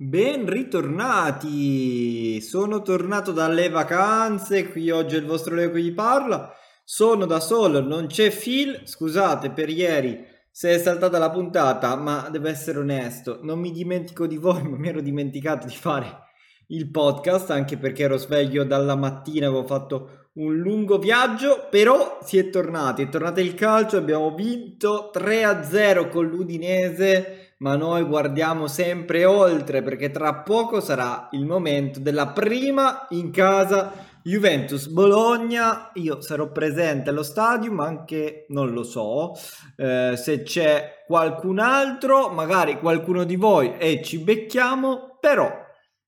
Ben ritornati! Sono tornato dalle vacanze, qui oggi è il vostro Leo che vi parla. Sono da solo, non c'è Phil. Scusate per ieri se è saltata la puntata, ma devo essere onesto, non mi dimentico di voi, ma mi ero dimenticato di fare il podcast anche perché ero sveglio dalla mattina, avevo fatto un lungo viaggio, però si è tornati, è tornato il calcio, abbiamo vinto 3-0 con l'Udinese ma noi guardiamo sempre oltre perché tra poco sarà il momento della prima in casa Juventus Bologna. Io sarò presente allo stadio, ma anche non lo so eh, se c'è qualcun altro, magari qualcuno di voi e ci becchiamo, però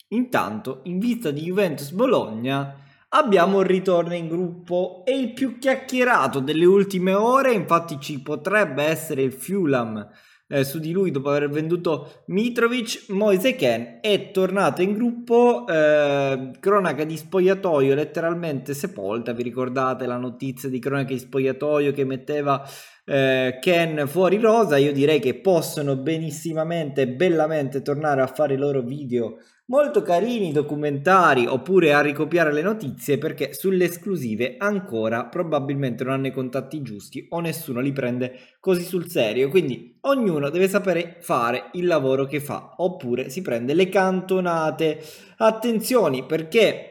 intanto in vista di Juventus Bologna abbiamo un ritorno in gruppo e il più chiacchierato delle ultime ore, infatti ci potrebbe essere il Fulham eh, su di lui dopo aver venduto Mitrovic, Moise Ken è tornato in gruppo, eh, cronaca di spogliatoio letteralmente sepolta, vi ricordate la notizia di cronaca di spogliatoio che metteva eh, Ken fuori rosa, io direi che possono benissimamente, bellamente tornare a fare i loro video molto carini documentari oppure a ricopiare le notizie perché sulle esclusive ancora probabilmente non hanno i contatti giusti o nessuno li prende così sul serio. Quindi ognuno deve sapere fare il lavoro che fa oppure si prende le cantonate. Attenzioni perché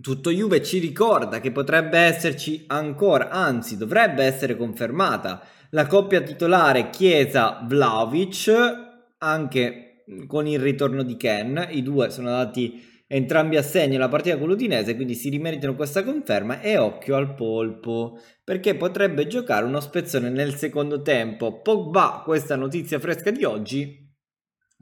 tutto Juve ci ricorda che potrebbe esserci ancora anzi dovrebbe essere confermata la coppia titolare Chiesa-Vlaovic anche con il ritorno di Ken. I due sono andati entrambi a segno la partita con l'Udinese, quindi si rimeritano questa conferma e occhio al polpo, perché potrebbe giocare uno spezzone nel secondo tempo. Pogba, questa notizia fresca di oggi,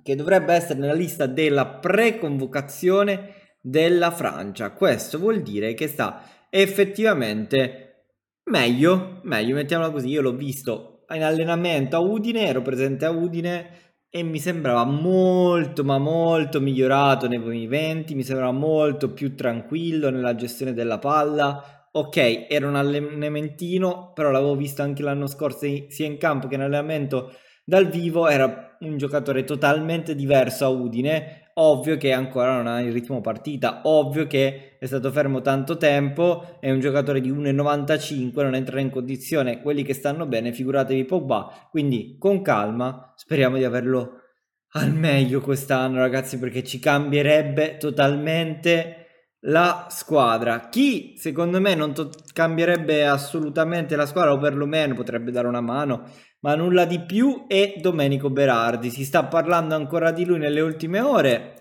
che dovrebbe essere nella lista della preconvocazione della Francia. Questo vuol dire che sta effettivamente meglio, meglio, mettiamola così, io l'ho visto in allenamento a Udine, ero presente a Udine e mi sembrava molto ma molto migliorato nei movimenti, mi sembrava molto più tranquillo nella gestione della palla. Ok, era un allenamentino, però l'avevo visto anche l'anno scorso sia in campo che in allenamento dal vivo, era un giocatore totalmente diverso a Udine ovvio che ancora non ha il ritmo partita, ovvio che è stato fermo tanto tempo, è un giocatore di 1,95, non entra in condizione, quelli che stanno bene, figuratevi Pogba, quindi con calma, speriamo di averlo al meglio quest'anno ragazzi perché ci cambierebbe totalmente la squadra. Chi secondo me non to- cambierebbe assolutamente la squadra o perlomeno potrebbe dare una mano ma nulla di più è Domenico Berardi. Si sta parlando ancora di lui nelle ultime ore.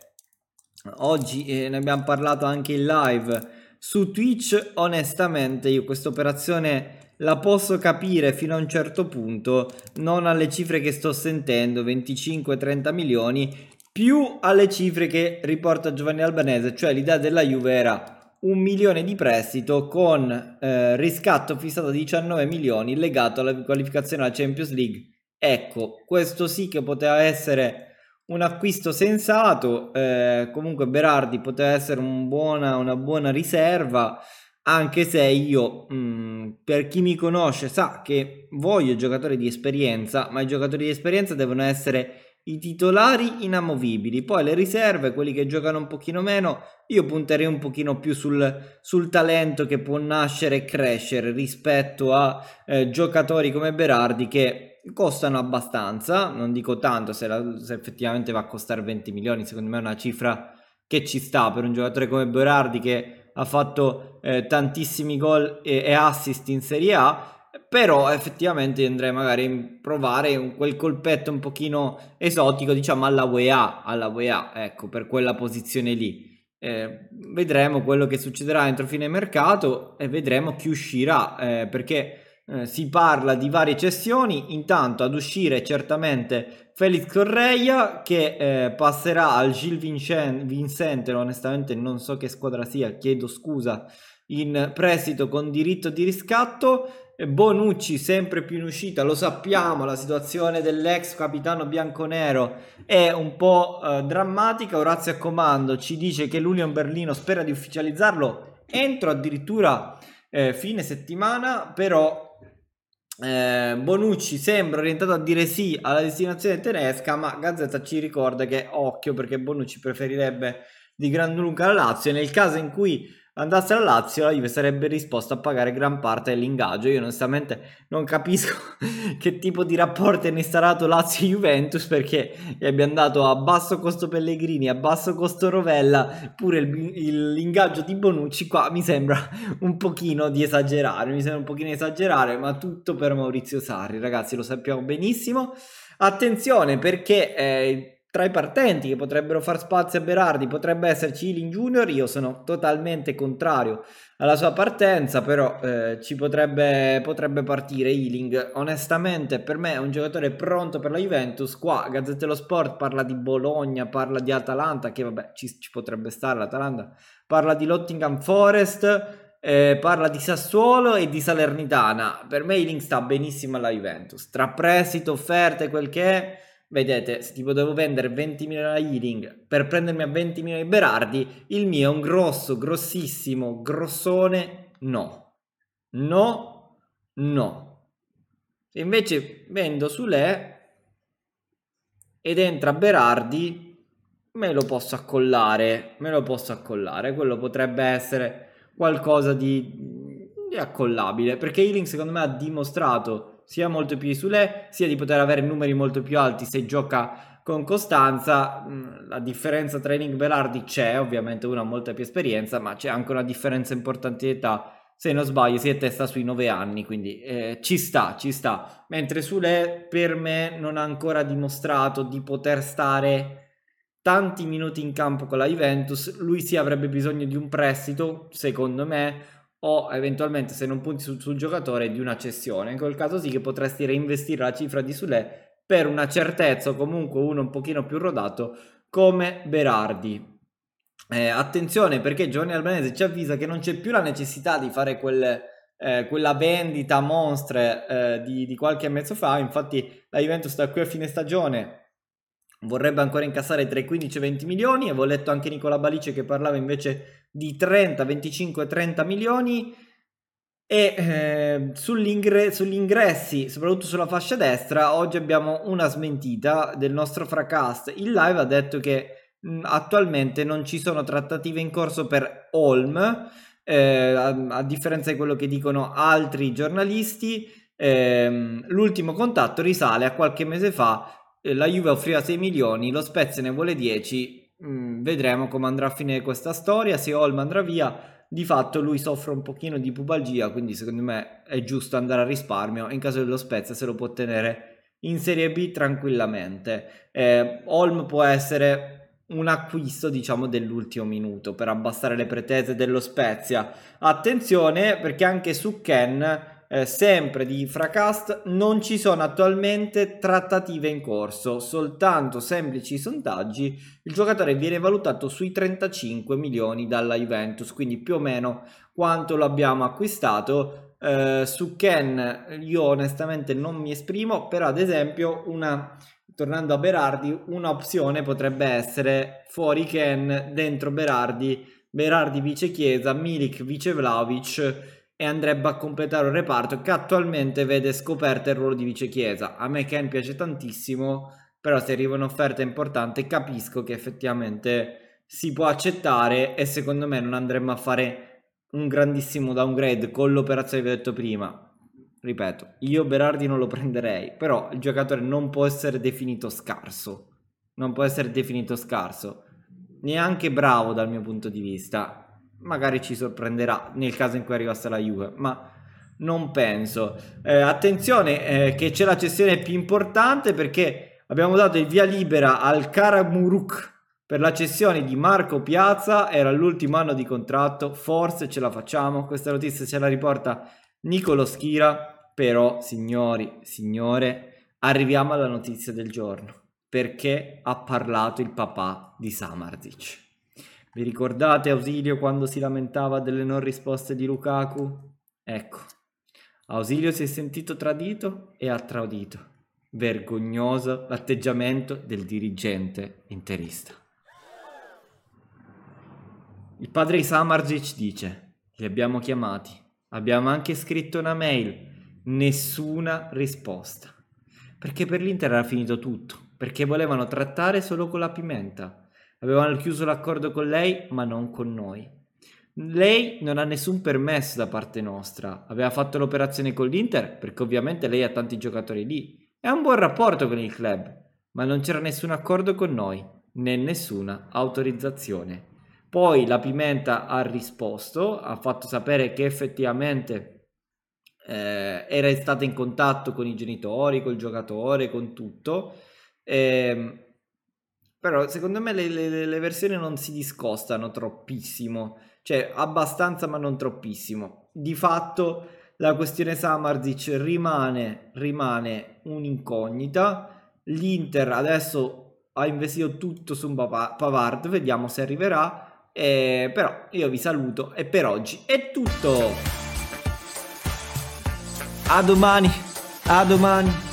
Oggi eh, ne abbiamo parlato anche in live su Twitch. Onestamente, io questa operazione la posso capire fino a un certo punto, non alle cifre che sto sentendo, 25-30 milioni, più alle cifre che riporta Giovanni Albanese, cioè l'idea della Juve era un milione di prestito con eh, riscatto fissato a 19 milioni legato alla qualificazione alla Champions League. Ecco, questo sì che poteva essere un acquisto sensato, eh, comunque Berardi poteva essere un buona, una buona riserva, anche se io, mh, mm, per chi mi conosce, sa che voglio giocatori di esperienza, ma i giocatori di esperienza devono essere i titolari inamovibili, poi le riserve, quelli che giocano un pochino meno, io punterei un pochino più sul, sul talento che può nascere e crescere rispetto a eh, giocatori come Berardi che costano abbastanza, non dico tanto se, la, se, effettivamente va a costare 20 milioni, secondo me è una cifra che ci sta per un giocatore come Berardi che ha fatto eh, tantissimi gol e, e assist in Serie A però effettivamente andrei magari a provare un, quel colpetto un pochino esotico, diciamo alla UEA, alla UEA, ecco, per quella posizione lì. Eh, vedremo quello che succederà entro fine mercato e vedremo chi uscirà, eh, perché eh, si parla di varie cessioni, intanto ad uscire certamente Felix Correia che eh, passerà al Gilles Vincent, Vincente, onestamente non so che squadra sia, chiedo scusa, in prestito con diritto di riscatto. Bonucci sempre più in uscita, lo sappiamo, la situazione dell'ex capitano bianconero è un po' eh, drammatica. Orazio a comando ci dice che l'Union Berlino spera di ufficializzarlo entro addirittura eh, fine settimana, però eh, Bonucci sembra orientato a dire sì alla destinazione tedesca, ma Gazzetta ci ricorda che occhio perché Bonucci preferirebbe di gran lunga la Lazio e nel caso in cui andasse alla Lazio, la Juve sarebbe disposta a pagare gran parte dell'ingaggio. Io onestamente non capisco che tipo di rapporto hanno instaurato Lazio e Juventus perché gli abbiamo dato a basso costo Pellegrini, a basso costo Rovella, pure il, il, l'ingaggio di Bonucci qua mi sembra un pochino di esagerare, mi sembra un pochino di esagerare, ma tutto per Maurizio Sarri, ragazzi, lo sappiamo benissimo. Attenzione perché eh, tra i partenti che potrebbero far spazio a Berardi potrebbe esserci Ealing Junior, io sono totalmente contrario alla sua partenza, però eh, ci potrebbe, potrebbe partire Ealing. Onestamente per me è un giocatore pronto per la Juventus, qua Gazzettello Sport parla di Bologna, parla di Atalanta, che vabbè ci, ci potrebbe stare l'Atalanta, parla di Lottingham Forest, eh, parla di Sassuolo e di Salernitana. Per me Ealing sta benissimo alla Juventus, tra prestito, offerte, quel che è Vedete, se tipo devo vendere 20 milioni a Healing per prendermi a 20 milioni di Berardi, il mio è un grosso, grossissimo, grossone no. No, no. Se invece vendo su Le ed entra Berardi, me lo posso accollare, me lo posso accollare. Quello potrebbe essere qualcosa di, di accollabile, perché Healing secondo me ha dimostrato sia molto più su lei, sia di poter avere numeri molto più alti se gioca con costanza. Mm, la differenza tra Ening e Belardi c'è, ovviamente uno ha molta più esperienza, ma c'è anche una differenza importante di età. Se non sbaglio, si è testa sui 9 anni, quindi eh, ci sta, ci sta. Mentre Sule per me non ha ancora dimostrato di poter stare tanti minuti in campo con la Juventus. Lui sì avrebbe bisogno di un prestito, secondo me, o eventualmente se non punti sul, sul giocatore di una cessione. In quel caso sì che potresti reinvestire la cifra di Sule per una certezza o comunque uno un pochino più rodato come Berardi. Eh, attenzione perché Giovanni Albanese ci avvisa che non c'è più la necessità di fare quel, eh, quella vendita monstre eh, di, di, qualche mezzo fa. Infatti, la Juventus da qui a fine stagione vorrebbe ancora incassare tra i 15 e 20 milioni. Avevo letto anche Nicola Balice che parlava invece di 30, 25, 30 milioni. E eh, sull'ingre- sugli ingressi, soprattutto sulla fascia destra, oggi abbiamo una smentita del nostro fracast. Il live ha detto che mh, attualmente non ci sono trattative in corso per Holm, eh, a, a, differenza di quello che dicono altri giornalisti. Eh, l'ultimo contatto risale a qualche mese fa la Juve offriva 6 milioni, lo Spezia ne vuole 10, mm, vedremo come andrà a finire questa storia, se Olm andrà via, di fatto lui soffre un pochino di pubalgia, quindi secondo me è giusto andare a risparmio, in caso dello Spezia se lo può tenere in Serie B tranquillamente. Eh, Olm può essere un acquisto diciamo dell'ultimo minuto per abbassare le pretese dello Spezia. Attenzione perché anche su Ken eh, sempre di Fracast, non ci sono attualmente trattative in corso, soltanto semplici sondaggi. Il giocatore viene valutato sui 35 milioni dalla Juventus, quindi più o meno quanto lo abbiamo acquistato. Eh, su Ken io onestamente non mi esprimo, però ad esempio una tornando a Berardi, un'opzione potrebbe essere fuori Ken, dentro Berardi, Berardi vice Chiesa, Milik vice Vlaovic e andrebbe a completare un reparto che attualmente vede scoperto il ruolo di vice chiesa. A me Ken piace tantissimo, però se arriva un'offerta importante capisco che effettivamente si può accettare e secondo me non andremmo a fare un grandissimo downgrade con l'operazione che ho detto prima. Ripeto, io Berardi non lo prenderei, però il giocatore non può essere definito scarso. Non può essere definito scarso. Neanche bravo dal mio punto di vista magari ci sorprenderà nel caso in cui arrivasse la Juve, ma Non penso. Eh, attenzione eh, che c'è la cessione più importante perché abbiamo dato il via libera al Karamuruk per la cessione di Marco Piazza. Era l'ultimo anno di contratto, forse ce la facciamo. Questa notizia ce la riporta Nicolo Schira. Però, signori, signore, arriviamo alla notizia del giorno. Perché ha parlato il papà di Samardzic? Vi ricordate Ausilio quando si lamentava delle non risposte di Lukaku? Ecco, Ausilio si è sentito tradito e ha tradito. Vergognoso l'atteggiamento del dirigente interista. Il padre di Samardzic dice, li abbiamo chiamati, abbiamo anche scritto una mail, nessuna risposta. Perché per l'Inter era finito tutto, perché volevano trattare solo con la pimenta. Avevano chiuso l'accordo con lei, ma non con noi. Lei non ha nessun permesso da parte nostra. Aveva fatto l'operazione con l'Inter perché ovviamente lei ha tanti giocatori lì e ha un buon rapporto con il club, ma non c'era nessun accordo con noi, né nessuna autorizzazione. Poi la Pimenta ha risposto, ha fatto sapere che effettivamente eh, era stata in contatto con i genitori, col giocatore, con tutto. Eh, però secondo me le, le, le versioni non si discostano troppissimo cioè abbastanza ma non troppissimo. Di fatto la questione Samarzic rimane, rimane un'incognita. L'Inter adesso ha investito tutto su Pavard, vediamo se arriverà. Eh, però io vi saluto e per oggi è tutto. A domani, a domani.